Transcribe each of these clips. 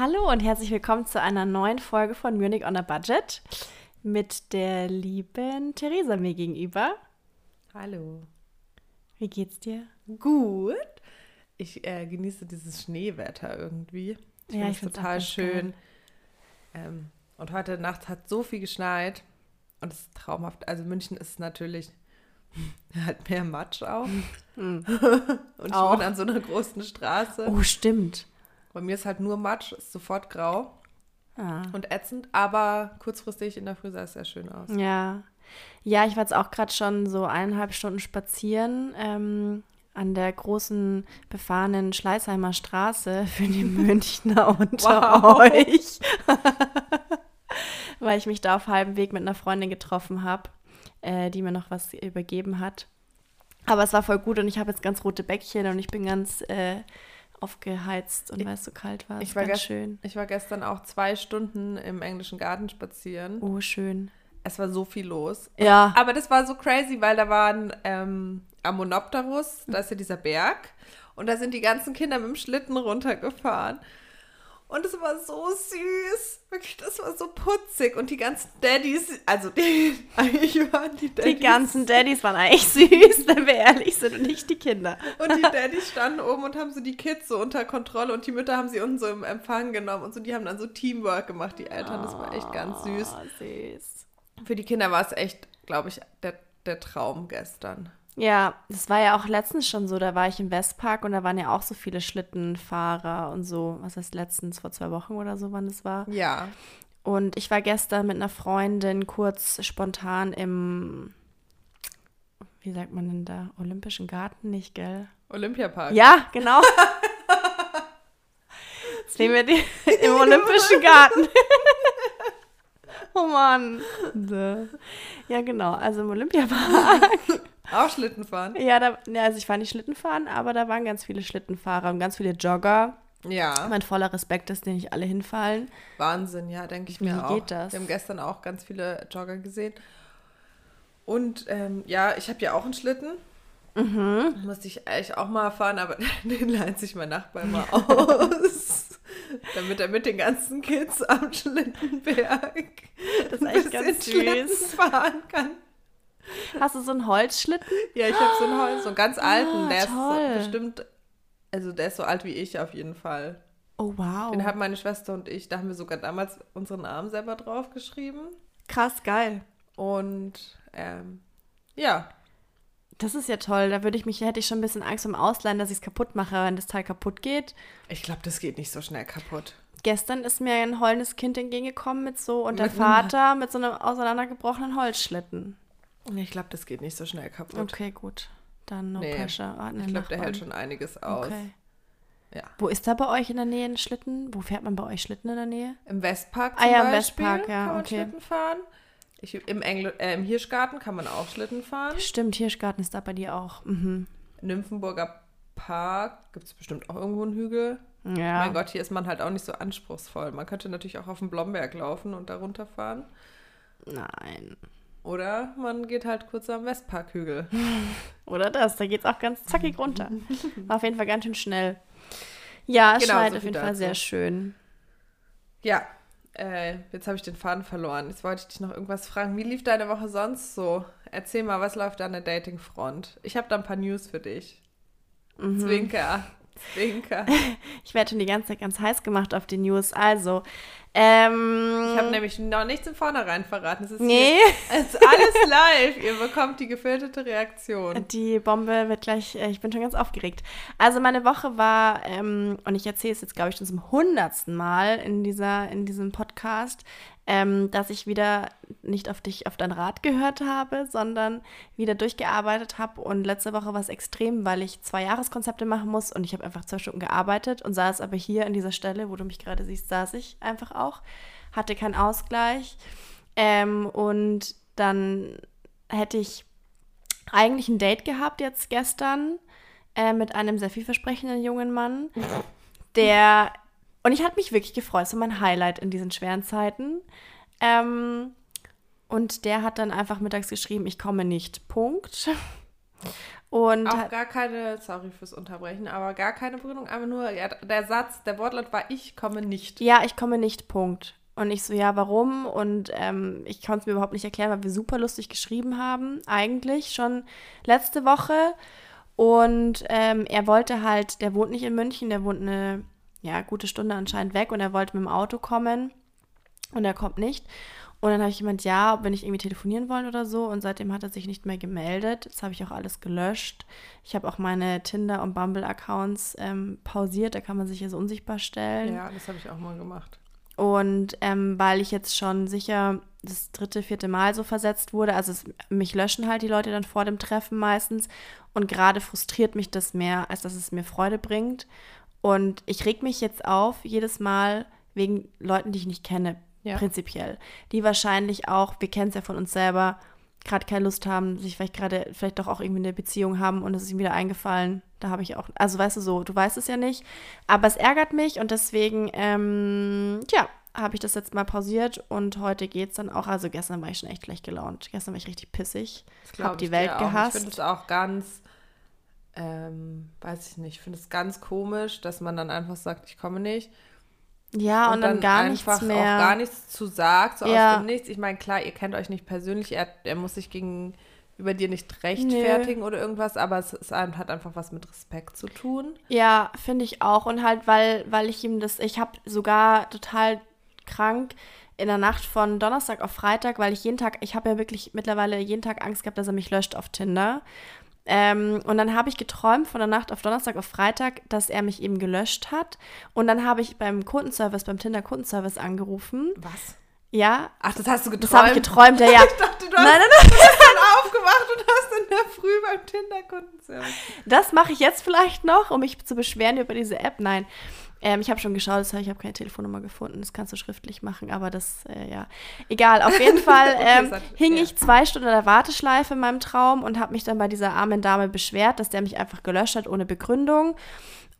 Hallo und herzlich willkommen zu einer neuen Folge von Munich on a Budget mit der lieben Theresa mir gegenüber. Hallo. Wie geht's dir? Gut. Ich äh, genieße dieses Schneewetter irgendwie. Ich Ja, ich es total schön. Ähm, und heute Nacht hat so viel geschneit und es ist traumhaft. Also München ist natürlich halt mehr Matsch auch. und ich Hm. Auch. wohne an so einer großen Straße. Oh, stimmt. Bei mir ist halt nur Matsch, ist sofort grau Ah. und ätzend, aber kurzfristig in der Früh sah es sehr schön aus. Ja. Ja, ich war jetzt auch gerade schon so eineinhalb Stunden spazieren ähm, an der großen befahrenen Schleißheimer Straße für die Münchner unter Wow. euch. Weil ich mich da auf halbem Weg mit einer Freundin getroffen habe, äh, die mir noch was übergeben hat. Aber es war voll gut und ich habe jetzt ganz rote Bäckchen und ich bin ganz äh, aufgeheizt und weil es so kalt war. Ich war, ganz schön. ich war gestern auch zwei Stunden im englischen Garten spazieren. Oh, schön. Es war so viel los. Ja. Aber das war so crazy, weil da waren ähm, Amonopterus, da ist ja dieser Berg. Und da sind die ganzen Kinder mit dem Schlitten runtergefahren. Und es war so süß. Wirklich, das war so putzig. Und die ganzen Daddys, also die, eigentlich waren die Daddys. Die ganzen Daddys waren eigentlich süß, wenn wir ehrlich sind und nicht die Kinder. Und die Daddys standen oben und haben so die Kids so unter Kontrolle und die Mütter haben sie unten so im Empfang genommen und so, die haben dann so Teamwork gemacht, die Eltern. Das war echt ganz süß. Oh, süß. Für die Kinder war es echt, glaube ich, der, der Traum gestern. Ja, das war ja auch letztens schon so. Da war ich im Westpark und da waren ja auch so viele Schlittenfahrer und so. Was heißt letztens, vor zwei Wochen oder so, wann es war. Ja. Und ich war gestern mit einer Freundin kurz spontan im, wie sagt man denn da, Olympischen Garten, nicht, gell? Olympiapark. Ja, genau. Jetzt sehen wir die im Olympischen Garten. oh Mann. Ja, genau. Also im Olympiapark. Auch Schlitten fahren. Ja, da, ja, also ich war nicht Schlitten fahren, aber da waren ganz viele Schlittenfahrer und ganz viele Jogger. Ja. Mein voller Respekt ist, denen nicht alle hinfallen. Wahnsinn, ja, denke ich Wie mir auch. geht das? Wir haben gestern auch ganz viele Jogger gesehen. Und ähm, ja, ich habe ja auch einen Schlitten. Mhm. Musste ich eigentlich auch mal fahren, aber den leiht sich mein Nachbar immer aus. Damit er mit den ganzen Kids am Schlittenberg Das ist echt ganz Schlitten süß. fahren kann. Hast du so einen Holzschlitten? Ja, ich habe so einen, Holz, so einen ganz alten. Ah, der toll. ist bestimmt, also der ist so alt wie ich auf jeden Fall. Oh, wow. Den haben meine Schwester und ich, da haben wir sogar damals unseren Namen selber draufgeschrieben. Krass, geil. Und ähm, ja, Das ist ja toll. Da würde ich mich, hätte ich schon ein bisschen Angst um Ausleihen, dass ich es kaputt mache, wenn das Teil kaputt geht. ich glaube, das geht nicht so schnell kaputt. Gestern ist mir ein heulendes Kind entgegengekommen mit so und der Mit Vater mit so einem auseinandergebrochenen Holzschlitten. Ich glaube, das geht nicht so schnell kaputt. Okay, gut. Dann no Nee, pressure. Ah, Ich glaube, der hält schon einiges aus. Okay. Ja. Wo ist da bei euch in der Nähe ein Schlitten? Wo fährt man bei euch Schlitten in der Nähe? Im Westpark Ah zum ja, im Beispiel Westpark, ja, kann man okay. Schlitten fahren. Ich, im, Engl äh, Im Hirschgarten kann man auch Schlitten fahren. Stimmt, Hirschgarten ist da bei dir auch. Mhm. Nymphenburger Park gibt es bestimmt auch irgendwo einen Hügel. Ja. Mein Gott, hier ist man halt auch nicht so anspruchsvoll. Man könnte natürlich auch auf den Blomberg laufen und da runterfahren. Nein. Oder man geht halt kurz am Westparkhügel. Oder das, da geht's auch ganz zackig runter. War auf jeden Fall ganz schön schnell. Ja, es Genau, schneit so auf jeden Fall dazu. sehr schön. Ja, äh, jetzt habe ich den Faden verloren. Jetzt wollte ich dich noch irgendwas fragen. Wie lief deine Woche sonst so? Erzähl mal, was läuft an der Datingfront? Ich habe da ein paar News für dich. Mhm. Zwinker, Zwinker. Ich werde schon die ganze Zeit ganz heiß gemacht auf die News. Also, ähm, Ich habe nämlich noch nichts im Vornherein verraten. Es ist, Nee. hier, es ist alles live. Ihr bekommt die gefilterte Reaktion. Die Bombe wird gleich, äh, ich bin schon ganz aufgeregt. Also meine Woche war, ähm, und ich erzähle es jetzt, glaube ich, schon zum hundertsten Mal in, dieser, in diesem Podcast, ähm, dass ich wieder nicht auf dich, auf dein Rat gehört habe, sondern wieder durchgearbeitet habe. Und letzte Woche war es extrem, weil ich zwei Jahreskonzepte machen muss und ich habe einfach zwei Stunden gearbeitet und saß aber hier an dieser Stelle, wo du mich gerade siehst, saß ich einfach auch, hatte keinen Ausgleich. Ähm, und dann hätte ich eigentlich ein Date gehabt jetzt gestern äh, mit einem sehr vielversprechenden jungen Mann, der und ich hatte mich wirklich gefreut, so mein Highlight in diesen schweren Zeiten. Ähm, und der hat dann einfach mittags geschrieben, ich komme nicht. Punkt. Und auch gar keine, sorry fürs Unterbrechen, aber gar keine Begründung, einfach nur der Satz, der Wortlaut war, ich komme nicht. Ja, ich komme nicht, Punkt. Und ich so, ja, warum? Und ähm, ich konnte es mir überhaupt nicht erklären, weil wir super lustig geschrieben haben, eigentlich schon letzte Woche. Und ähm, er wollte halt, der wohnt nicht in München, der wohnt eine ja, gute Stunde anscheinend weg und er wollte mit dem Auto kommen und er kommt nicht. Und dann habe ich gemeint, ja, ob wir nicht irgendwie telefonieren wollen oder so. Und seitdem hat er sich nicht mehr gemeldet. Das habe ich auch alles gelöscht. Ich habe auch meine Tinder- und Bumble-Accounts ähm, pausiert. Da kann man sich ja so unsichtbar stellen. Ja, das habe ich auch mal gemacht. Und ähm, weil ich jetzt schon sicher das dritte, vierte Mal so versetzt wurde, also es, mich löschen halt die Leute dann vor dem Treffen meistens. Und gerade frustriert mich das mehr, als dass es mir Freude bringt. Und ich reg mich jetzt auf, jedes Mal wegen Leuten, die ich nicht kenne, ja. prinzipiell. Die wahrscheinlich auch, wir kennen es ja von uns selber, gerade keine Lust haben, sich vielleicht gerade, vielleicht doch auch irgendwie eine Beziehung haben und es ist ihm wieder eingefallen. Da habe ich auch, also weißt du so, du weißt es ja nicht. Aber es ärgert mich und deswegen, ähm, ja, habe ich das jetzt mal pausiert und heute geht es dann auch. Also gestern war ich schon echt schlecht gelaunt. Gestern war ich richtig pissig. Ich habe die Welt gehasst. Ich finde es auch ganz, ähm, weiß ich nicht, ich finde es ganz komisch, dass man dann einfach sagt, ich komme nicht. Ja, und, und dann, dann, gar nichts mehr. auch gar nichts zu sagt, so ja. aus dem Nichts. Ich meine, klar, ihr kennt euch nicht persönlich, er, er muss sich gegenüber dir nicht rechtfertigen Nö. oder irgendwas, aber es, es hat einfach was mit Respekt zu tun. Ja, finde ich auch. Und halt, weil, weil ich ihm das, ich habe sogar total krank in der Nacht von Donnerstag auf Freitag, weil ich jeden Tag, ich habe ja wirklich mittlerweile jeden Tag Angst gehabt, dass er mich löscht auf Tinder. Ähm, und dann habe ich geträumt von der Nacht auf Donnerstag auf Freitag, dass er mich eben gelöscht hat. Und dann habe ich beim Kundenservice, beim Tinder Kundenservice angerufen. Was? Ja. Ach, das hast du geträumt? Das habe ich geträumt, ja, ja. ich dachte, du hast, nein, nein, nein. bist dann aufgewacht und hast in der Früh beim Tinder-Kundenservice. Das mache ich jetzt vielleicht noch, um mich zu beschweren über diese App. Nein. Ähm, ich habe schon geschaut, ich habe keine Telefonnummer gefunden. Das kannst du schriftlich machen, aber das, äh, ja. Egal, auf jeden Fall ähm, okay, hing ja. ich zwei Stunden in der Warteschleife in meinem Traum und habe mich dann bei dieser armen Dame beschwert, dass der mich einfach gelöscht hat ohne Begründung.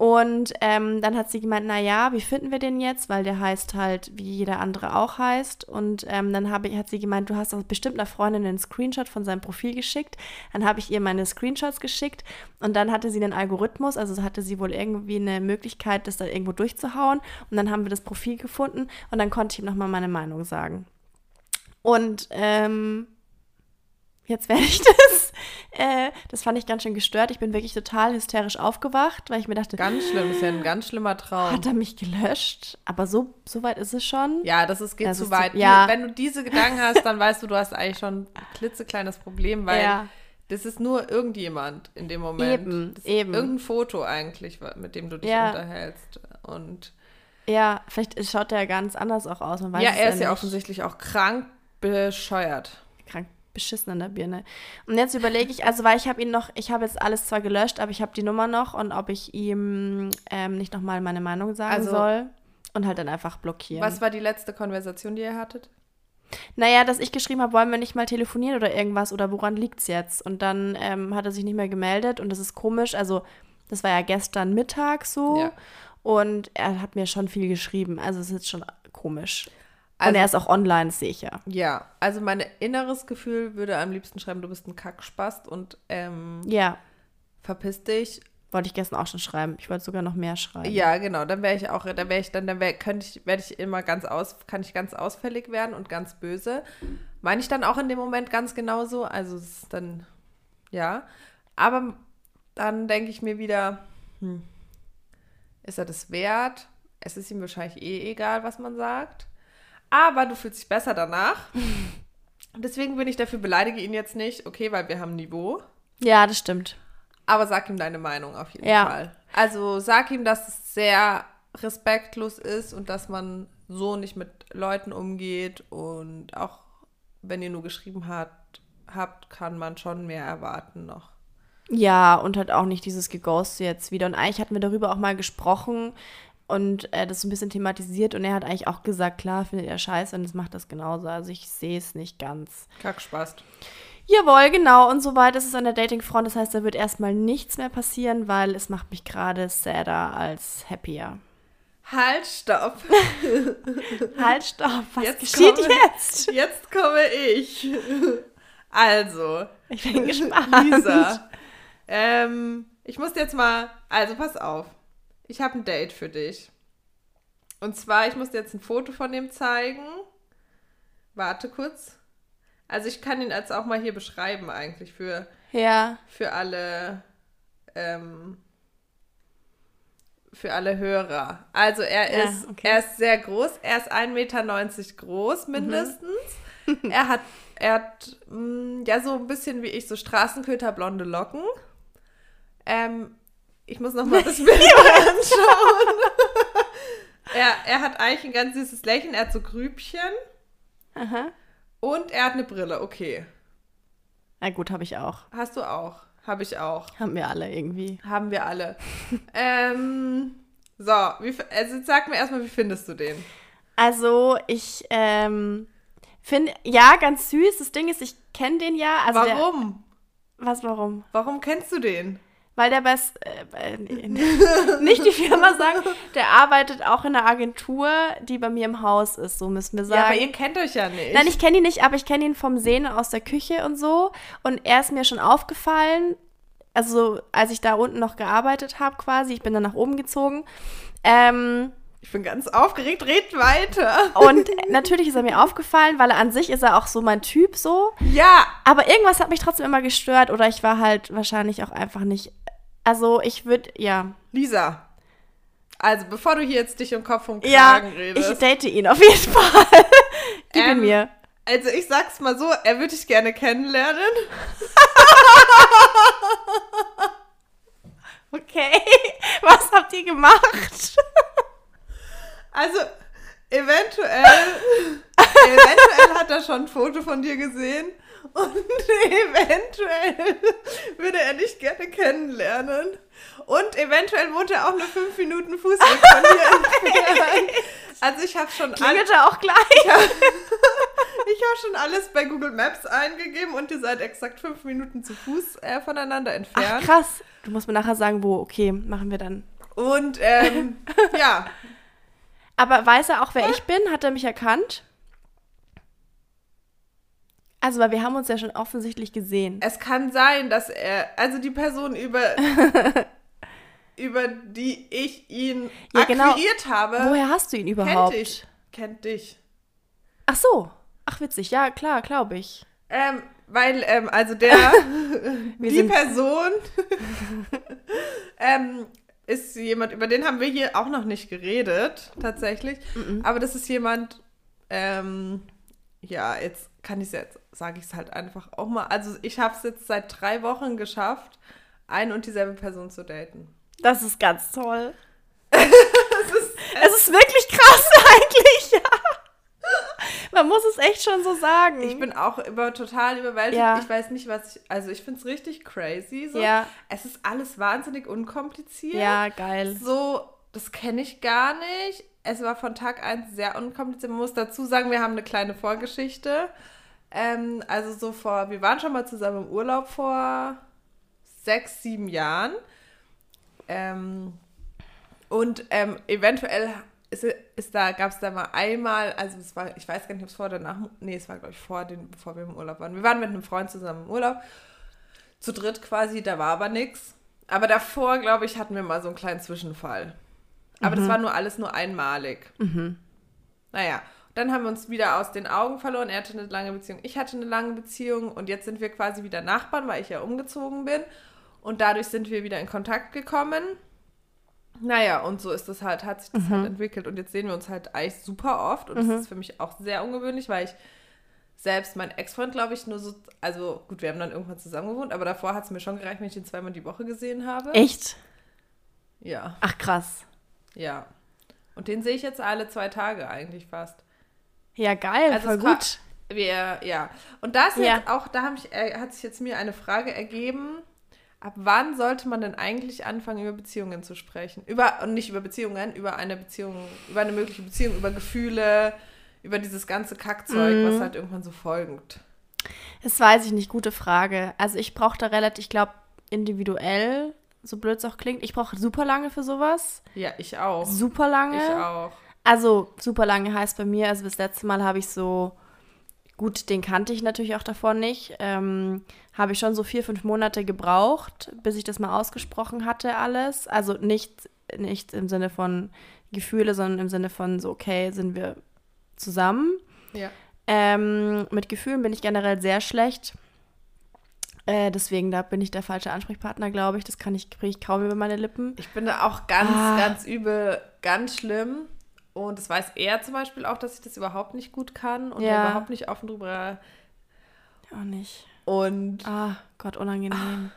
Und ähm, dann hat sie gemeint, na ja, wie finden wir den jetzt? Weil der heißt halt, wie jeder andere auch heißt. Und ähm, dann habe, hat sie gemeint, du hast bestimmt einer Freundin einen Screenshot von seinem Profil geschickt. Dann habe ich ihr meine Screenshots geschickt und dann hatte sie einen Algorithmus, also hatte sie wohl irgendwie eine Möglichkeit, das da irgendwo durchzuhauen. Und dann haben wir das Profil gefunden und dann konnte ich ihm nochmal meine Meinung sagen. Und ähm, jetzt werde ich das. Äh, das fand ich ganz schön gestört. Ich bin wirklich total hysterisch aufgewacht, weil ich mir dachte. Ganz schlimm, das ist ja ein ganz schlimmer Traum. Hat er mich gelöscht? Aber so, so weit ist es schon. Ja, das ist, geht das zu ist weit. Zu, ja. Wenn du diese Gedanken hast, dann weißt du, du hast eigentlich schon ein klitzekleines Problem, weil ja. das ist nur irgendjemand in dem Moment. Eben, eben. Irgendein Foto eigentlich, mit dem du dich ja. unterhältst. Und. Ja, vielleicht schaut der ganz anders auch aus. ja, er ist ja offensichtlich auch krank bescheuert. Krank beschissen an der Birne. Und jetzt überlege ich, also weil ich habe ihn noch, ich habe jetzt alles zwar gelöscht, aber ich habe die Nummer noch und ob ich ihm ähm, nicht nochmal meine Meinung sagen also, soll und halt dann einfach blockieren. Was war die letzte Konversation, die ihr hattet? Naja, dass ich geschrieben habe, wollen wir nicht mal telefonieren oder irgendwas oder woran liegt es jetzt? Und dann ähm, hat er sich nicht mehr gemeldet und das ist komisch. Also, das war ja gestern Mittag so. Ja. Und er hat mir schon viel geschrieben. Also, es ist jetzt schon komisch. Also, und er ist auch online, sehe ich ja. Ja, also mein inneres Gefühl würde am liebsten schreiben, du bist ein Kackspast und ähm, ja. verpiss dich. Wollte ich gestern auch schon schreiben. Ich wollte sogar noch mehr schreiben. Ja, genau. Dann wäre ich auch, dann wäre ich, dann, dann wär, könnte ich, werde ich immer ganz aus, kann ich ganz ausfällig werden und ganz böse. Meine ich dann auch in dem Moment ganz genauso. Also es ist dann, ja. Aber dann denke ich mir wieder, hm, ist er das wert? Es ist ihm wahrscheinlich eh egal, was man sagt aber du fühlst dich besser danach. Deswegen bin ich dafür, beleidige ihn jetzt nicht, okay, weil wir haben Niveau. Ja, das stimmt. Aber sag ihm deine Meinung auf jeden ja. Fall. Also sag ihm, dass es sehr respektlos ist und dass man so nicht mit Leuten umgeht und auch wenn ihr nur geschrieben habt, habt, kann man schon mehr erwarten noch. Ja, und halt auch nicht dieses Geghost jetzt wieder. Und eigentlich hatten wir darüber auch mal gesprochen, und äh, das so ein bisschen thematisiert und er hat eigentlich auch gesagt, klar, findet er scheiße und es macht das genauso. Also ich sehe es nicht ganz. Kackspaß. Jawohl, genau. Und soweit ist es an der Datingfront. Das heißt, da wird erstmal nichts mehr passieren, weil es macht mich gerade sadder als happier. Halt, stopp. halt, stopp. Was jetzt geschieht komme, jetzt? Jetzt komme ich. Also. Ich bin gespannt. Lisa, Ähm, ich muss jetzt mal, also pass auf. Ich habe ein Date für dich. Und zwar, ich muss dir jetzt ein Foto von dem zeigen. Warte kurz. Also ich kann ihn jetzt auch mal hier beschreiben eigentlich für, Ja. für alle ähm, für alle Hörer. Also er Ja, ist, okay. er ist sehr groß, er ist 1,90 Meter groß mindestens. er hat, er hat mh, ja so ein bisschen wie ich, so Straßenköter blonde Locken. Ähm, ich muss noch mal das Bild anschauen. er, er hat eigentlich ein ganz süßes Lächeln, er hat so Grübchen Aha. und er hat eine Brille, okay. Na gut, habe ich auch. Hast du auch? Habe ich auch. Haben wir alle irgendwie. Haben wir alle. ähm, so, wie, also sag mir erstmal, wie findest du den? Also, ich ähm, finde, ja, ganz süß. Das Ding ist, ich kenne den ja. Also Der, warum? was, warum? Warum kennst du den? Weil der bei, S- äh, äh, nicht die Firma sagen, der arbeitet auch in einer Agentur, die bei mir im Haus ist, so müssen wir Ja, sagen. aber ihr kennt euch ja nicht. Nein, ich kenne ihn nicht, aber ich kenne ihn vom Sehen aus der Küche und so. Und er ist mir schon aufgefallen, also als ich da unten noch gearbeitet habe quasi, ich bin dann nach oben gezogen. Ähm, ich bin ganz aufgeregt, red weiter. und natürlich ist er mir aufgefallen, weil er an sich ist er auch so mein Typ so. Ja, Aber irgendwas hat mich trotzdem immer gestört oder ich war halt wahrscheinlich auch einfach nicht. Also ich würde, ja. Lisa. Also, bevor du hier jetzt dich um Kopf und Ja, Kragen ich redest. date ihn auf jeden Fall. Gib ihn Ähm, mir. Also, ich sag's mal so, er würde dich gerne kennenlernen. Okay. Was habt ihr gemacht? Also, eventuell, eventuell hat er schon ein Foto von dir gesehen und eventuell würde er dich gerne kennenlernen. Und eventuell wohnt er auch nur fünf Minuten Fußweg von dir entfernt. Also ich habe schon, all, Klingelt er auch gleich? ich hab schon alles bei Google Maps eingegeben und ihr seid exakt fünf Minuten zu Fuß äh, voneinander Ach, entfernt. krass. Du musst mir nachher sagen, wo. Okay, machen wir dann. Und ähm, ja, Aber weiß er auch, wer ich bin? Hat er mich erkannt? Also, weil wir haben uns ja schon offensichtlich gesehen. Es kann sein, dass er, also die Person, über, über die ich ihn Ja, genau. akquiriert habe, Woher hast du ihn kennt überhaupt? dich. Kennt dich. Ach so. Ach, witzig. Ja, klar, glaube ich. Ähm, weil, ähm, also der, die Person ähm, ist jemand, über den haben wir hier auch noch nicht geredet, tatsächlich. Aber das ist jemand, ähm, ja, jetzt kann ich es jetzt, sage ich es halt einfach auch mal. Also ich habe es jetzt seit drei Wochen geschafft, ein und dieselbe Person zu daten. Das ist ganz toll. es, ist, wirklich krass eigentlich, ja. Man muss es echt schon so sagen. Ich bin auch über, total überwältigt. Ja. Ich weiß nicht, was ich. Also, ich finde es richtig crazy. So. Ja. Es ist alles wahnsinnig unkompliziert. ja, geil. So, das kenne ich gar nicht. Es war von Tag 1 sehr unkompliziert. Man muss dazu sagen, wir haben eine kleine Vorgeschichte. Ähm, also, so vor. Wir waren schon mal zusammen im Urlaub vor sechs, sieben Jahren. Ähm, und ähm, eventuell ist, ist da, gab es da mal einmal, also es war, ich weiß gar nicht, ob es vor oder nach, nee, es war, glaube ich, vor den, bevor wir im Urlaub waren. Wir waren mit einem Freund zusammen im Urlaub, zu dritt quasi, da war aber nichts. Aber davor, glaube ich, hatten wir mal so einen kleinen Zwischenfall. Aber das war nur alles nur einmalig. Naja, dann haben wir uns wieder aus den Augen verloren. Er hatte eine lange Beziehung, ich hatte eine lange Beziehung und jetzt sind wir quasi wieder Nachbarn, weil ich ja umgezogen bin. Und dadurch sind wir wieder in Kontakt gekommen. Naja, und so ist das halt, hat sich das halt entwickelt. Und jetzt sehen wir uns halt eigentlich super oft. Und das ist für mich auch sehr ungewöhnlich, weil ich selbst mein Ex-Freund, glaube ich, nur so, also gut, wir haben dann irgendwann zusammen gewohnt, aber davor hat es mir schon gereicht, wenn ich ihn zweimal die Woche gesehen habe. Echt? Ja, Ach, krass. Ja. Und den sehe ich jetzt alle zwei Tage eigentlich fast. Ja, geil, Also voll gut. Wir, ja. Und da ist Ja. jetzt auch, da ich, äh, hat sich jetzt mir eine Frage ergeben. Ab wann sollte man denn eigentlich anfangen, über Beziehungen zu sprechen? Über, und nicht über Beziehungen, über eine Beziehung, über eine mögliche Beziehung, über Gefühle, über dieses ganze Kackzeug, Mhm. was halt irgendwann so folgt. Das weiß ich nicht, gute Frage. Also ich brauche da relativ, ich glaube, individuell, so blöd es auch klingt, ich brauche super lange für sowas. Ja, ich auch. Super lange. Ich auch. Also super lange heißt bei mir, also das letzte Mal habe ich so gut, den kannte ich natürlich auch davor nicht. Ähm, habe ich schon so vier, fünf Monate gebraucht, bis ich das mal ausgesprochen hatte, alles. Also nicht, nicht im Sinne von Gefühle, sondern im Sinne von so, okay, sind wir zusammen. Ja. Ähm, mit Gefühlen bin ich generell sehr schlecht. Äh, deswegen, da bin ich der falsche Ansprechpartner, glaube ich. Das kann ich, kriege ich kaum über meine Lippen. Ich bin da auch ganz, Ah. ganz übel, ganz schlimm. Und das weiß er zum Beispiel auch, dass ich das überhaupt nicht gut kann und Ja. überhaupt nicht offen drüber. Auch nicht. Und Ah, Gott, unangenehm.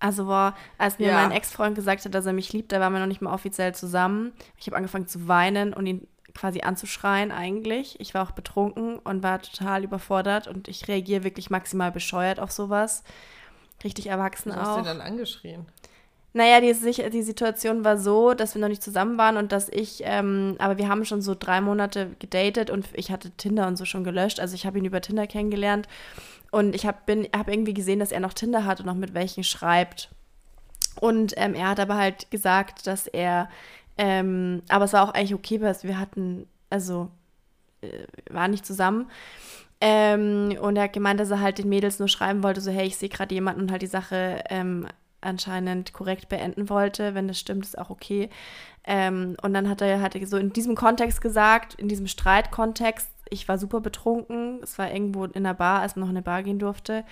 Also, boah, als mir Ja. mein Ex-Freund gesagt hat, dass er mich liebt, da waren wir noch nicht mal offiziell zusammen. Ich habe angefangen zu weinen und ihn quasi anzuschreien eigentlich. Ich war auch betrunken und war total überfordert und ich reagiere wirklich maximal bescheuert auf sowas. Richtig erwachsen du hast auch. ihn dann angeschrien. Naja, die, die Situation war so, dass wir noch nicht zusammen waren und dass ich, ähm, aber wir haben schon so drei Monate gedatet und ich hatte Tinder und so schon gelöscht. Also ich habe ihn über Tinder kennengelernt und ich habe hab irgendwie gesehen, dass er noch Tinder hat und noch mit welchen schreibt. Und ähm, er hat aber halt gesagt, dass er, ähm, aber es war auch eigentlich okay, weil wir hatten, also äh, waren nicht zusammen. Ähm, und er hat gemeint, dass er halt den Mädels nur schreiben wollte, so hey, ich sehe gerade jemanden und halt die Sache ähm, anscheinend korrekt beenden wollte. Wenn das stimmt, ist auch okay. Ähm, und dann hat er hat so in diesem Kontext gesagt, in diesem Streitkontext, ich war super betrunken. Es war irgendwo in der Bar, als man noch in eine Bar gehen durfte.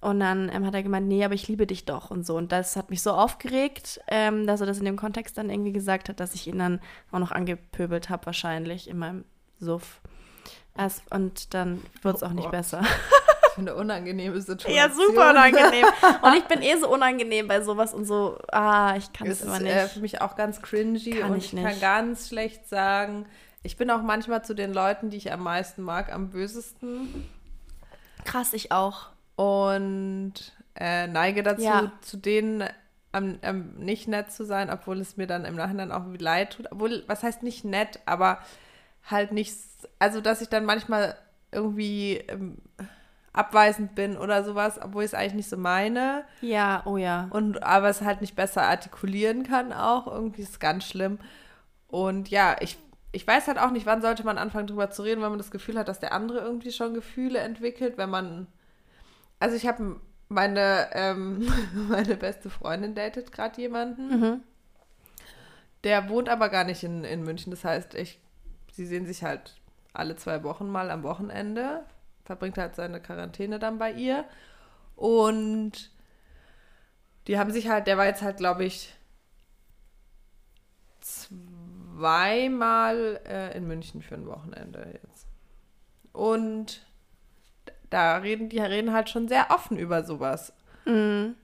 Und dann ähm, hat er gemeint, nee, aber ich liebe dich doch und so. Und das hat mich so aufgeregt, ähm, dass er das in dem Kontext dann irgendwie gesagt hat, dass ich ihn dann auch noch angepöbelt habe, wahrscheinlich in meinem Suff. Erst, und dann wird es auch nicht Oh. besser. Ich finde eine unangenehme Situation. Ja, super unangenehm. Und ich bin eh so unangenehm bei sowas und so, ah, ich kann Es es ist immer äh, nicht. für mich auch ganz cringy Kann und ich ich, kann nicht. ganz schlecht sagen. Ich bin auch manchmal zu den Leuten, die ich am meisten mag, am bösesten. Krass, ich auch. Und äh, neige dazu, Ja. zu denen am, am nicht nett zu sein, obwohl es mir dann im Nachhinein auch leid tut. Obwohl, was heißt nicht nett, aber halt nicht, s- also dass ich dann manchmal irgendwie ähm, abweisend bin oder sowas, obwohl ich es eigentlich nicht so meine. Ja, oh ja. Und aber es halt nicht besser artikulieren kann auch. Irgendwie ist es ganz schlimm. Und ja, ich, ich weiß halt auch nicht, wann sollte man anfangen drüber zu reden, wenn man das Gefühl hat, dass der andere irgendwie schon Gefühle entwickelt, wenn man. Also ich habe meine, ähm, meine beste Freundin datet gerade jemanden. Mhm. Der wohnt aber gar nicht in, in München. Das heißt, ich, sie sehen sich halt alle zwei Wochen mal am Wochenende. Verbringt halt seine Quarantäne dann bei ihr. Und die haben sich halt, der war jetzt halt, glaube ich, zweimal äh, in München für ein Wochenende jetzt. Und da reden, die reden halt schon sehr offen über sowas. Mhm.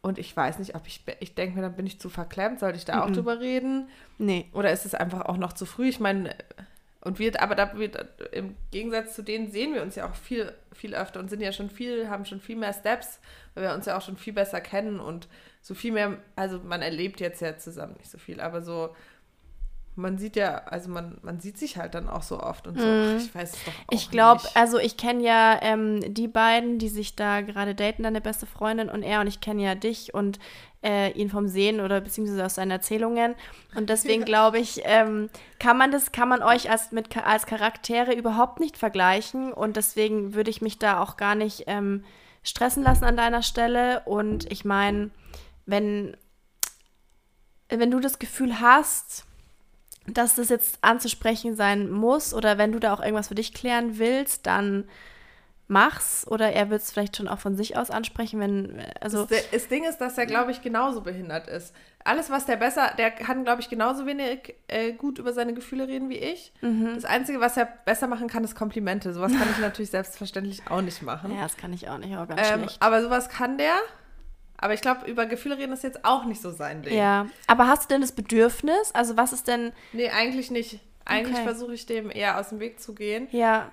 Und ich weiß nicht, ob ich, ich denke mir, dann bin ich zu verklemmt, sollte ich da auch Mhm. drüber reden? Nee. Oder ist es einfach auch noch zu früh? Ich meine, und wir, aber da wird, im Gegensatz zu denen sehen wir uns ja auch viel, viel öfter und sind ja schon viel, haben schon viel mehr Steps, weil wir uns ja auch schon viel besser kennen und so viel mehr, also man erlebt jetzt ja zusammen nicht so viel, aber so, man sieht ja, also man, man sieht sich halt dann auch so oft und so. Ach, ich weiß es doch auch Ich glaube, also ich kenne ja ähm, die beiden, die sich da gerade daten, deine beste Freundin und er und ich kenne ja dich und äh, ihn vom Sehen oder beziehungsweise aus seinen Erzählungen. Und deswegen glaube ich, ähm, kann man das, kann man euch als, mit, als Charaktere überhaupt nicht vergleichen und deswegen würde ich mich da auch gar nicht ähm, stressen lassen an deiner Stelle. Und ich meine, wenn, wenn du das Gefühl hast, dass das jetzt anzusprechen sein muss oder wenn du da auch irgendwas für dich klären willst, dann mach's oder er wird es vielleicht schon auch von sich aus ansprechen, wenn also das, das Ding ist, dass er, glaube ich, genauso behindert ist. Alles, was der besser, der kann, glaube ich, genauso wenig äh, gut über seine Gefühle reden wie ich. mhm. Das Einzige, was er besser machen kann, ist Komplimente. Sowas kann ich natürlich selbstverständlich auch nicht machen. ja, das kann ich auch nicht, auch ganz ähm, schlecht. aber sowas kann der. Aber ich glaube, über Gefühle reden ist jetzt auch nicht so sein Ding. Ja, aber hast du denn das Bedürfnis? Also was ist denn Nee, eigentlich nicht. Eigentlich Okay. versuche ich dem eher aus dem Weg zu gehen. ja,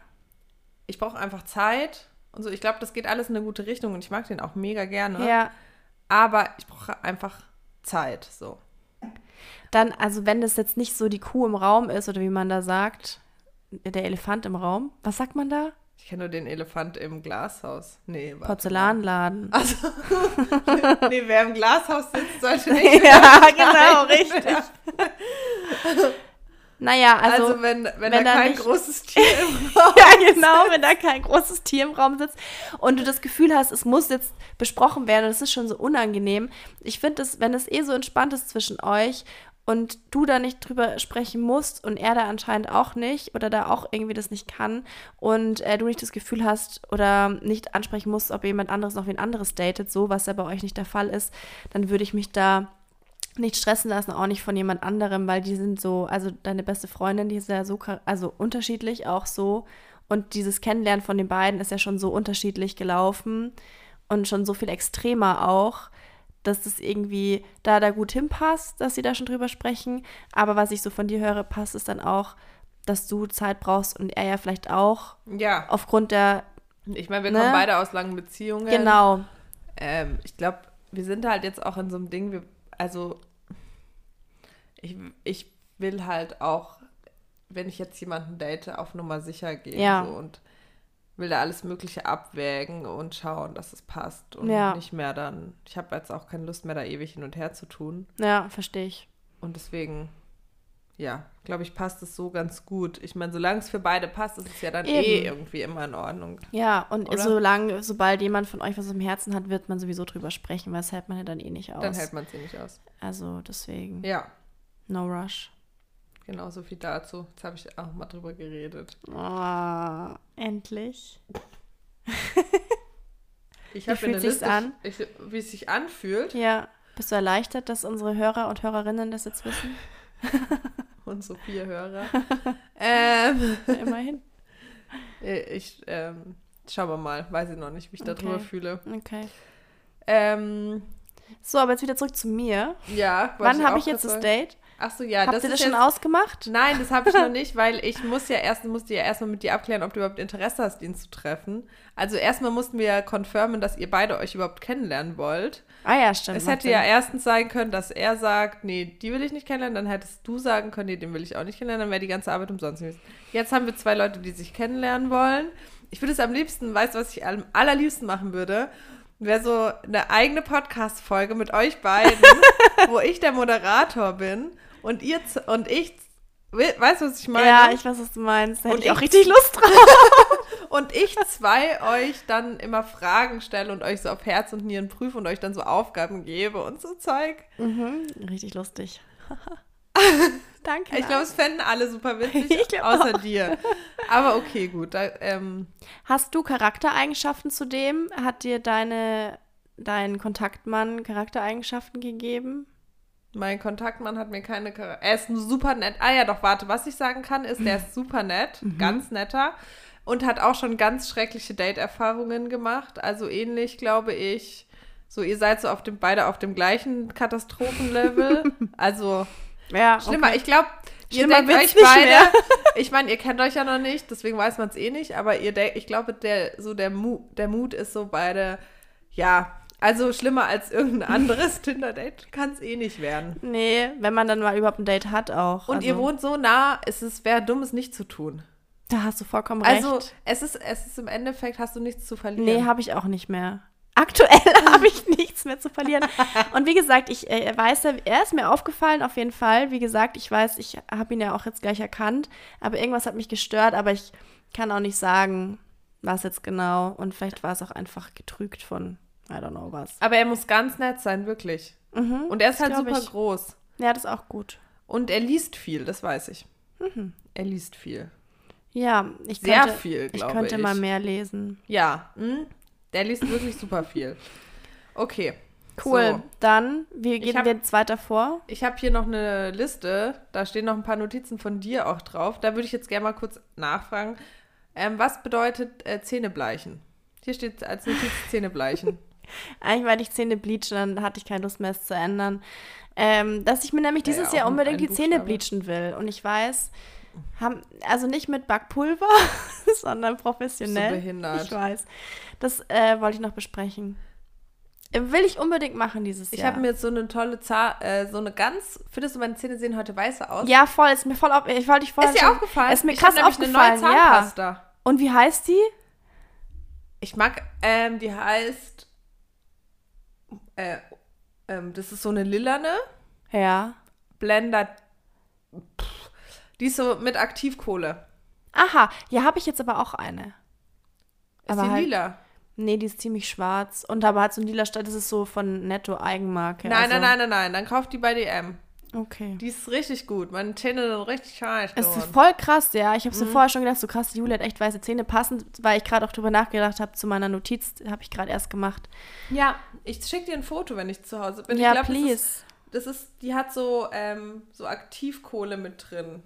Ich brauche einfach Zeit und so. Ich glaube, das geht alles in eine gute Richtung und ich mag den auch mega gerne. ja, Aber ich brauche einfach Zeit. So. dann also wenn das jetzt nicht so die Kuh im Raum ist oder wie man da sagt, der Elefant im Raum, was sagt man da? Ich kenne nur den Elefant im Glashaus. Nee, warte Porzellanladen. mal. Also, nee, wer im Glashaus sitzt, sollte nicht. ja, genau, richtig. Naja, also, Also, wenn, wenn, wenn da da kein nicht- großes Tier im Raum ja, genau, wenn da kein großes Tier im Raum sitzt und du das Gefühl hast, es muss jetzt besprochen werden und es ist schon so unangenehm. Ich finde, es, wenn es eh so entspannt ist zwischen euch und du da nicht drüber sprechen musst und er da anscheinend auch nicht oder da auch irgendwie das nicht kann und äh, du nicht das Gefühl hast oder nicht ansprechen musst, ob jemand anderes noch wen anderes datet, so was ja bei euch nicht der Fall ist, dann würde ich mich da nicht stressen lassen, auch nicht von jemand anderem, weil die sind so, also deine beste Freundin, die ist ja so, also unterschiedlich auch so. Und dieses Kennenlernen von den beiden ist ja schon so unterschiedlich gelaufen und schon so viel extremer auch, dass das irgendwie da da gut hinpasst, dass sie da schon drüber sprechen. Aber was ich so von dir höre, passt es dann auch, dass du Zeit brauchst und er ja vielleicht auch Ja, aufgrund der, ich meine, wir Ne? kommen beide aus langen Beziehungen. genau, Ähm, ich glaube, wir sind halt jetzt auch in so einem Ding, wir, also ich, ich will halt auch, wenn ich jetzt jemanden date, auf Nummer sicher gehen Ja. so, und will da alles Mögliche abwägen und schauen, dass es passt und Ja. nicht mehr dann, ich habe jetzt auch keine Lust mehr, da ewig hin und her zu tun ja, verstehe ich. und deswegen, ja, glaube ich, passt es so ganz gut. Ich meine, solange es für beide passt, ist es ja dann eh Eben. irgendwie immer in Ordnung. Ja, und Oder? solange, sobald jemand von euch was im Herzen hat, wird man sowieso drüber sprechen, weil das hält man ja dann eh nicht aus. Dann hält man es eh nicht aus. Also deswegen, Ja, no rush. Genau so viel dazu. Jetzt habe ich auch mal drüber geredet. Oh, endlich. Ich habe eine Liste, an? Ich, wie es sich anfühlt. Ja, bist du erleichtert, dass unsere Hörer und Hörerinnen das jetzt wissen? Und so vier Hörer. ähm, immerhin. ich ähm, schauen wir mal. Weiß ich noch nicht, wie ich darüber Okay. fühle. Okay. Ähm, So, aber jetzt wieder zurück zu mir. ja. Wann habe ich jetzt das sagen. Date? Ach so, ja. Habt das ihr das schon jetzt, ausgemacht? Nein, das habe ich noch nicht, weil ich muss ja erst, musste ja erstmal mit dir abklären, ob du überhaupt Interesse hast, ihn zu treffen. Also erstmal mussten wir ja confirmen, dass ihr beide euch überhaupt kennenlernen wollt. Ah ja, stimmt. Es hätte ja Sinn. erstens sein können, dass er sagt, nee, die will ich nicht kennenlernen, dann hättest du sagen können, nee, den will ich auch nicht kennenlernen, dann wäre die ganze Arbeit umsonst gewesen. Jetzt haben wir zwei Leute, die sich kennenlernen wollen. Ich würde es am liebsten, weißt du, was ich am allerliebsten machen würde? Wäre so eine eigene Podcast-Folge mit euch beiden, wo ich der Moderator bin und ihr und ich, we- weißt du, was ich meine? Ja, ich weiß, was du meinst. Da hätte Und ich auch ich- richtig Lust drauf. und ich zwei euch dann immer Fragen stelle und euch so auf Herz und Nieren prüfe und euch dann so Aufgaben gebe und so Zeug. Mhm, richtig lustig. Danke. Ich glaube, es fänden alle super witzig, außer dir. Aber okay, gut. Da, ähm, Hast du Charaktereigenschaften zu dem? Hat dir deine, dein Kontaktmann Charaktereigenschaften gegeben? Mein Kontaktmann hat mir keine Char Er ist super nett. Ah ja, doch, warte. Was ich sagen kann, ist, der ist super nett. Ganz netter. Und hat auch schon ganz schreckliche Date-Erfahrungen gemacht. Also ähnlich, glaube ich. So, ihr seid so auf dem, beide auf dem gleichen Katastrophenlevel. also Ja, schlimmer. Ich glaube, ihr denkt euch beide. mehr. Ich meine, ihr kennt euch ja noch nicht, deswegen weiß man es eh nicht. Aber ihr denkt, ich glaube, der so der, Mu der Mut ist so beide. Ja, also schlimmer als irgendein anderes Tinder-Date kann es eh nicht werden. Nee, wenn man dann mal überhaupt ein Date hat auch. Und also, ihr wohnt so nah, es ist, wäre dumm, es nicht zu tun. Da hast du vollkommen Also recht. es ist, es ist im Endeffekt, hast du nichts zu verlieren. Nee, habe ich auch nicht mehr. Aktuell habe ich nichts mehr zu verlieren. Und wie gesagt, ich äh, weiß, ja, er ist mir aufgefallen auf jeden Fall. Wie gesagt, ich weiß, ich habe ihn ja auch jetzt gleich erkannt. Aber irgendwas hat mich gestört, aber ich kann auch nicht sagen, was jetzt genau. Und vielleicht war es auch einfach getrügt von, I don't know was. Aber er muss ganz nett sein, wirklich. Mhm. Und er ist halt super ich. groß. Ja, das ist auch gut. Und er liest viel, das weiß ich. Mhm. Er liest viel. Ja, ich Sehr könnte, viel, ich glaube könnte ich. mal mehr lesen. Ja, hm? der liest wirklich super viel. Okay. Cool. So. Dann, wie gehen hab- wir jetzt weiter vor? Ich habe hier noch eine Liste, da stehen noch ein paar Notizen von dir auch drauf. Da würde ich jetzt gerne mal kurz nachfragen. Ähm, was bedeutet äh, Zähnebleichen? Hier steht als Notiz Zähnebleichen. Eigentlich, weil ich Zähne bleache, dann hatte ich keine Lust mehr, es zu ändern. Ähm, dass ich mir nämlich Ja, dieses ja, Jahr unbedingt die Zähne bleachen will. Und ich weiß, haben, also nicht mit Backpulver, sondern professionell. behindert. Ich weiß. Das äh, wollte ich noch besprechen. Will ich unbedingt machen dieses Ich Jahr. habe mir jetzt so eine tolle Zahn, äh, so eine ganz, findest du, meine Zähne sehen heute weißer aus? ja, voll, ist mir voll auf, ich wollte dich vorher Ist dir aufgefallen? Ist mir ich krass aufgefallen, eine neue ja. Zahnpasta. Und wie heißt die? Ich mag, ähm, die heißt, äh, ähm, das ist so eine lilane Ja. Blender, pff, Die ist so mit Aktivkohle. Aha, ja, habe ich jetzt aber auch eine. Ist Aber die halt- lila? Nee, die ist ziemlich schwarz. Und aber hat so ein lila Stadt, das ist so von Netto Eigenmarke. Nein, also, nein, nein, nein, nein. Dann kauft die bei DM. Okay. Die ist richtig gut. Meine Zähne sind richtig scharf Es ist voll krass, ja. Ich habe Mhm. so vorher schon gedacht, so krass, die Julia hat echt weiße Zähne. Passend, weil ich gerade auch drüber nachgedacht habe zu meiner Notiz, habe ich gerade erst gemacht. Ja, ich schicke dir ein Foto, wenn ich zu Hause bin. ja, glaub, please. Das ist, das ist, die hat so, ähm, so Aktivkohle mit drin.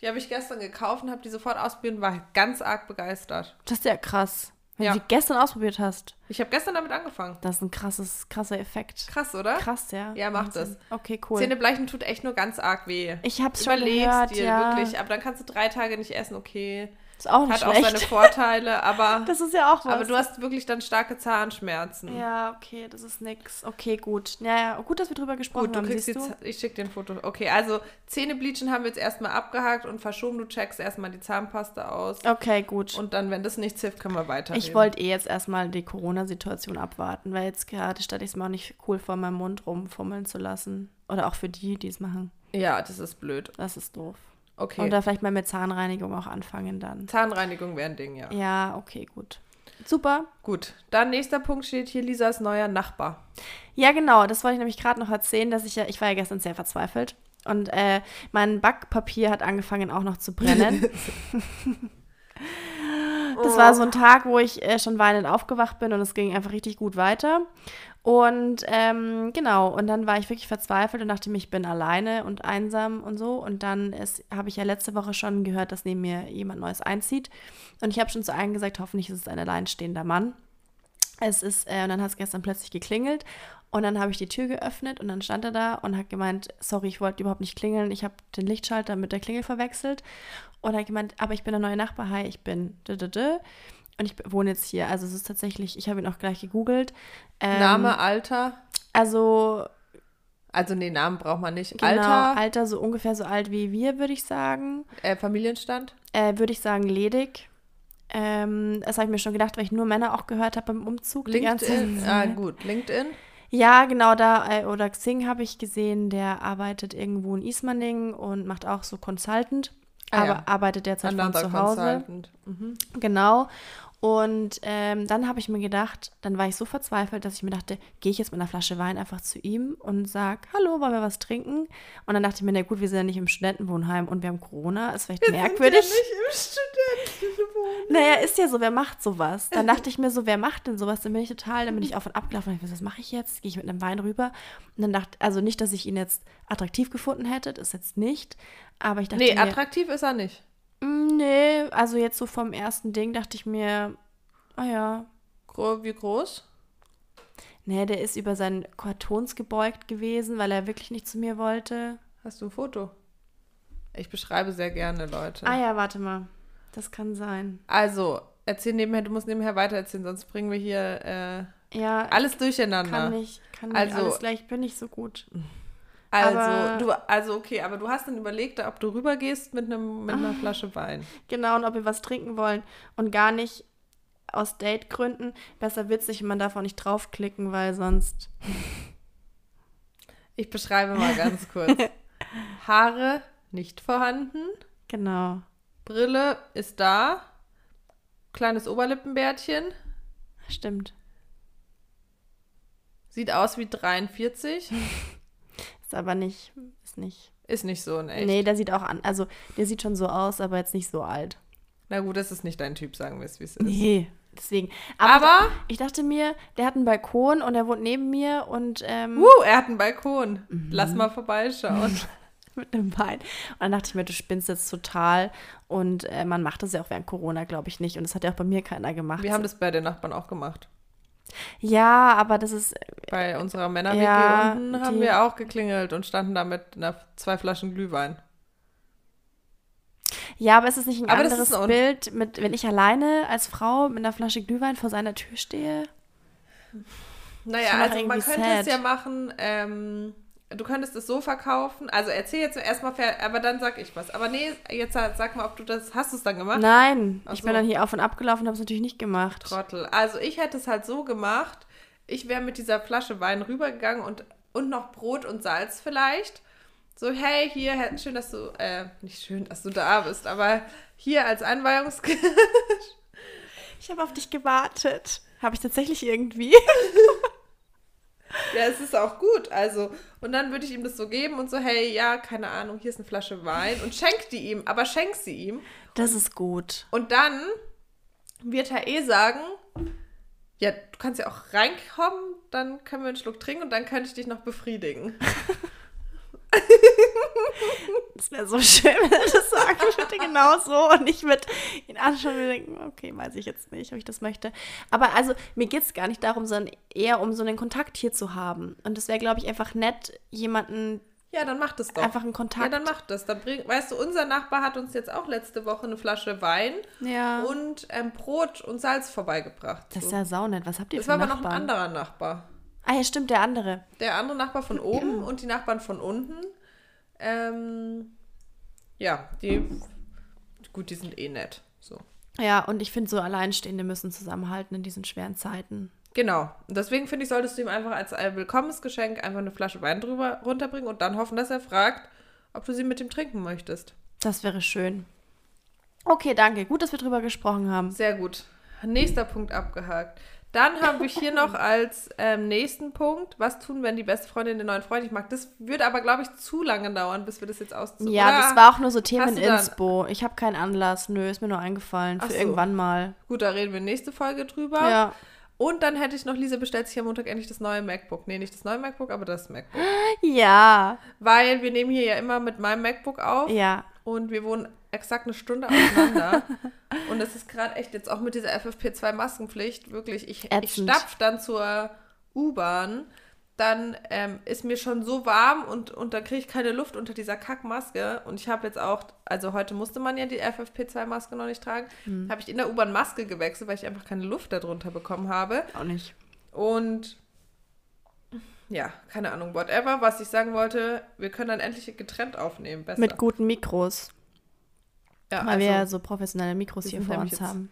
Die habe ich gestern gekauft und habe die sofort ausprobiert und war ganz arg begeistert. Das ist ja krass. Wenn Ja. du die gestern ausprobiert hast. Ich habe gestern damit angefangen. Das ist ein krasses, krasser Effekt. Krass, oder? Krass, ja. Ja, mach Wahnsinn. Okay, cool. Zähnebleichen tut echt nur ganz arg weh. ich habe es schon Überlegst gehört, dir ja. wirklich, aber dann kannst du drei Tage nicht essen, okay. Ist auch nicht Hat auch schlecht. seine Vorteile, aber, das ist ja auch was. aber du hast wirklich dann starke Zahnschmerzen. ja, okay, das ist nix. Okay, gut. Ja, ja, gut, dass wir drüber gesprochen Gut, du haben, kriegst siehst jetzt, du? ich schicke dir ein Foto. Okay, also Zähnebleachen haben wir jetzt erstmal abgehakt und verschoben. Du checkst erstmal die Zahnpasta aus. Okay, gut. Und dann, wenn das nichts hilft, können wir weiter. ich wollte eh jetzt erstmal die Corona-Situation abwarten, weil jetzt gerade stelle ich es mir auch nicht cool vor, meinem Mund rumfummeln zu lassen. Oder auch für die, die es machen. Ja, das ist blöd. Das ist doof. Okay. Und da vielleicht mal mit Zahnreinigung auch anfangen dann. Zahnreinigung wäre ein Ding, ja. Ja, okay, gut. Super. Gut. Dann nächster Punkt steht hier Lisas neuer Nachbar. Ja, genau, das wollte ich nämlich gerade noch erzählen, dass ich ja, ich war ja gestern sehr verzweifelt. Und äh, mein Backpapier hat angefangen auch noch zu brennen. Das war so ein Tag, wo ich äh, schon weinend aufgewacht bin und es ging einfach richtig gut weiter. Und ähm, genau, und dann war ich wirklich verzweifelt und dachte mir, ich bin alleine und einsam und so. Und dann habe ich ja letzte Woche schon gehört, dass neben mir jemand Neues einzieht. Und ich habe schon zu allen gesagt, hoffentlich ist es ein alleinstehender Mann. Es ist, äh, und dann hat es gestern plötzlich geklingelt. Und dann habe ich die Tür geöffnet und dann stand er da und hat gemeint, sorry, ich wollte überhaupt nicht klingeln. Ich habe den Lichtschalter mit der Klingel verwechselt. Und er hat gemeint, aber ich bin der neue Nachbar. Hi, ich bin dü, dü, dü. Und ich wohne jetzt hier. Also es ist tatsächlich, ich habe ihn auch gleich gegoogelt. Ähm, Name, Alter. Also Also, nee, Namen braucht man nicht. genau, Alter, Alter so ungefähr so alt wie wir, würde ich sagen. äh, Familienstand. Äh, würde ich sagen ledig. Ähm, das habe ich mir schon gedacht, weil ich nur Männer auch gehört habe beim Umzug. LinkedIn. Ah, gut. LinkedIn. Ja, genau da. Äh, oder Xing habe ich gesehen, der arbeitet irgendwo in Ismaning und macht auch so Consultant. Ah, aber ja. arbeitet derzeit von Another zu Hause. Mhm. Genau. Und ähm, dann habe ich mir gedacht, dann war ich so verzweifelt, dass ich mir dachte, gehe ich jetzt mit einer Flasche Wein einfach zu ihm und sag, hallo, wollen wir was trinken? Und dann dachte ich mir, na gut, wir sind ja nicht im Studentenwohnheim und wir haben Corona, ist vielleicht merkwürdig. Sind ja nicht im Studentenwohnen. Naja, ist ja so, wer macht sowas? Dann dachte ich mir so, wer macht denn sowas? Dann bin ich total, dann bin ich auf und ab gelaufen und ich dachte, was mache ich jetzt? Gehe ich mit einem Wein rüber? Und dann dachte, also nicht, dass ich ihn jetzt attraktiv gefunden hätte, das jetzt nicht, aber ich dachte Nee, mir, attraktiv ist er nicht. Mm, nee, also jetzt so vom ersten Ding dachte ich mir, ah ja, Gro wie groß? nee, der ist über seinen Kartons gebeugt gewesen, weil er wirklich nicht zu mir wollte. Hast du ein Foto? Ich beschreibe sehr gerne Leute. Ah ja, warte mal, das kann sein. Also, erzähl nebenher, du musst nebenher weitererzählen, sonst bringen wir hier äh, Ja, alles durcheinander. kann nicht, kann nicht Also- alles gleich, bin nicht so gut. Also, Aber- du, also okay, aber du hast dann überlegt, ob du rübergehst mit, einem, mit einer Ah. Flasche Wein. Genau, und ob wir was trinken wollen und gar nicht aus Dategründen. Besser witzig, man darf auch nicht draufklicken, weil sonst. Ich beschreibe mal ganz kurz. Haare nicht vorhanden, Genau. Brille ist da, kleines Oberlippenbärtchen, Stimmt. sieht aus wie 43, Ist aber nicht. Ist nicht. ist nicht so echt. Nee, der sieht auch an. Also, der sieht schon so aus, aber jetzt nicht so alt. Na gut, das ist nicht dein Typ, sagen wir es, wie es ist. Nee. Deswegen. Aber, ich dachte mir, der hat einen Balkon und er wohnt neben mir und ähm, uh, er hat einen Balkon. Mhm. Lass mal vorbeischauen. mit einem Wein. Und dann dachte ich mir, du spinnst jetzt total. Und äh, man macht das ja auch während Corona, glaube ich, nicht. Und das hat ja auch bei mir keiner gemacht. Wir haben das bei den Nachbarn auch gemacht. Ja, aber das ist Bei unserer Männer-WG Ja, unten haben die- wir auch geklingelt und standen da mit einer, zwei Flaschen Glühwein. Ja, aber ist es nicht ein Aber anderes ist ein- Bild, mit, wenn ich alleine als Frau mit einer Flasche Glühwein vor seiner Tür stehe? Naja, also man könnte es sad. ja machen, ähm, du könntest es so verkaufen. Also erzähl jetzt erstmal, aber dann sag ich was. Aber nee, jetzt sag mal, ob du das, hast du es dann gemacht? Nein, Ach ich so. bin dann hier auf und ab gelaufen und habe es natürlich nicht gemacht. Trottel. Also ich hätte es halt so gemacht, ich wäre mit dieser Flasche Wein rübergegangen und, und noch Brot und Salz vielleicht. So, hey, hier, schön, dass du, äh, nicht schön, dass du da bist, aber hier als Einweihungskind. Ich habe auf dich gewartet. Habe ich tatsächlich irgendwie. ja, es ist auch gut. Also, und dann würde ich ihm das so geben und so, hey, ja, keine Ahnung, hier ist eine Flasche Wein und schenk die ihm, aber schenk sie ihm. Das ist gut. Und dann wird er eh sagen, ja, du kannst ja auch reinkommen, dann können wir einen Schluck trinken und dann könnte ich dich noch befriedigen. Das wäre so schön, wenn er das sagen würde, genau so. Und ich würde ihn anschauen und denken, okay, weiß ich jetzt nicht, ob ich das möchte. Aber also, mir geht es gar nicht darum, sondern eher um so einen Kontakt hier zu haben. Und es wäre, glaube ich, einfach nett, jemanden. Ja, dann macht es doch. Einfach einen Kontakt. Ja, dann macht es. Dann bring, weißt du, unser Nachbar hat uns jetzt auch letzte Woche eine Flasche Wein ja. und ähm, Brot und Salz vorbeigebracht. Das ist ja saunett. Was habt ihr das für Das war aber noch ein anderer Nachbar. Ah ja, stimmt, der andere. Der andere Nachbar von oben und die Nachbarn von unten. Ähm, ja, die, gut, die sind eh nett. So. Ja, und ich finde, so Alleinstehende müssen zusammenhalten in diesen schweren Zeiten. Genau. Und deswegen finde ich, solltest du ihm einfach als ein Willkommensgeschenk einfach eine Flasche Wein drüber runterbringen und dann hoffen, dass er fragt, ob du sie mit ihm trinken möchtest. Das wäre schön. Okay, danke. Gut, dass wir drüber gesprochen haben. Sehr gut. Nächster Punkt abgehakt. Dann habe ich hier noch als ähm, nächsten Punkt, was tun, wenn die beste Freundin den neuen Freund nicht mag. Das würde aber, glaube ich, zu lange dauern, bis wir das jetzt ausziehen. Ja, Oder das war auch nur so Themen Inspo. Ich habe keinen Anlass. Nö, ist mir nur eingefallen. Für so. irgendwann mal. Gut, da reden wir nächste Folge drüber. Ja. Und dann hätte ich noch, Lisa bestellt sich am Montag endlich das neue MacBook. Nee, nicht das neue MacBook, aber das MacBook. Ja. Weil wir nehmen hier ja immer mit meinem MacBook auf. Ja. Und wir wohnen exakt eine Stunde auseinander. und es ist gerade echt jetzt auch mit dieser FFP2-Maskenpflicht wirklich, ich, ich stapf dann zur U-Bahn, dann ähm, ist mir schon so warm und, und dann kriege ich keine Luft unter dieser Kackmaske. Und ich habe jetzt auch, also heute musste man ja die FFP2-Maske noch nicht tragen, hm. habe ich in der U-Bahn Maske gewechselt, weil ich einfach keine Luft darunter bekommen habe. Auch nicht. Und ja, keine Ahnung, whatever. Was ich sagen wollte, wir können dann endlich getrennt aufnehmen. Besser. Mit guten Mikros. Ja, Weil also, wir ja so professionelle Mikros hier vor uns haben.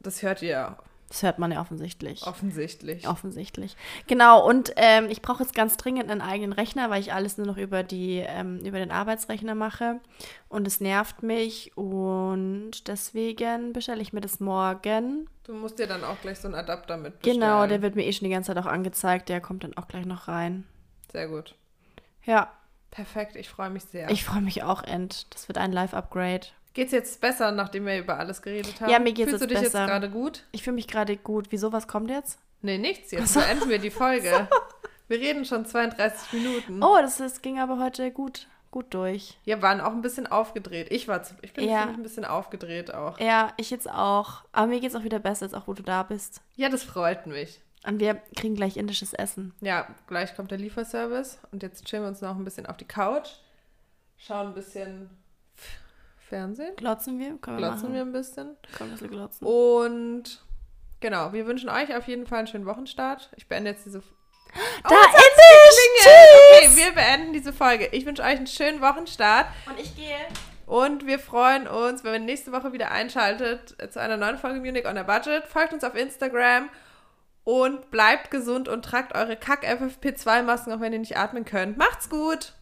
Das hört ihr das hört man ja offensichtlich. Offensichtlich. Offensichtlich. Genau, und ähm, ich brauche jetzt ganz dringend einen eigenen Rechner, weil ich alles nur noch über, die, ähm, über den Arbeitsrechner mache. Und es nervt mich und deswegen bestelle ich mir das morgen. Du musst dir dann auch gleich so einen Adapter mit bestellen. Genau, der wird mir eh schon die ganze Zeit auch angezeigt. Der kommt dann auch gleich noch rein. Sehr gut. Ja. Perfekt, ich freue mich sehr. Ich freue mich auch, End. Das wird ein Live-Upgrade. Geht's jetzt besser, nachdem wir über alles geredet haben? Ja, mir geht's Fühlst jetzt du dich besser. jetzt gerade gut? Ich fühle mich gerade gut. Wieso, was kommt jetzt? Nee, nichts. Jetzt so. beenden wir die Folge. So. Wir reden schon 32 Minuten. Oh, das, das ging aber heute gut, gut durch. Ja, waren auch ein bisschen aufgedreht. Ich war ich bin ja. ein bisschen aufgedreht auch. Ja, ich jetzt auch. Aber mir geht's auch wieder besser, jetzt auch wo du da bist. Ja, das freut mich. Und wir kriegen gleich indisches Essen. Ja, gleich kommt der Lieferservice. Und jetzt chillen wir uns noch ein bisschen auf die Couch. Schauen ein bisschen Fernsehen. Glotzen wir? Können wir glotzen machen. wir ein bisschen. Können wir ein bisschen glotzen. Und genau, wir wünschen euch auf jeden Fall einen schönen Wochenstart. Ich beende jetzt diese da oh, ist Okay, wir beenden diese Folge. Ich wünsche euch einen schönen Wochenstart. Und ich gehe. Und wir freuen uns, wenn ihr nächste Woche wieder einschaltet zu einer neuen Folge Munich on a Budget. Folgt uns auf Instagram und bleibt gesund und tragt eure Kack-FFP2-Masken, auch wenn ihr nicht atmen könnt. Macht's gut!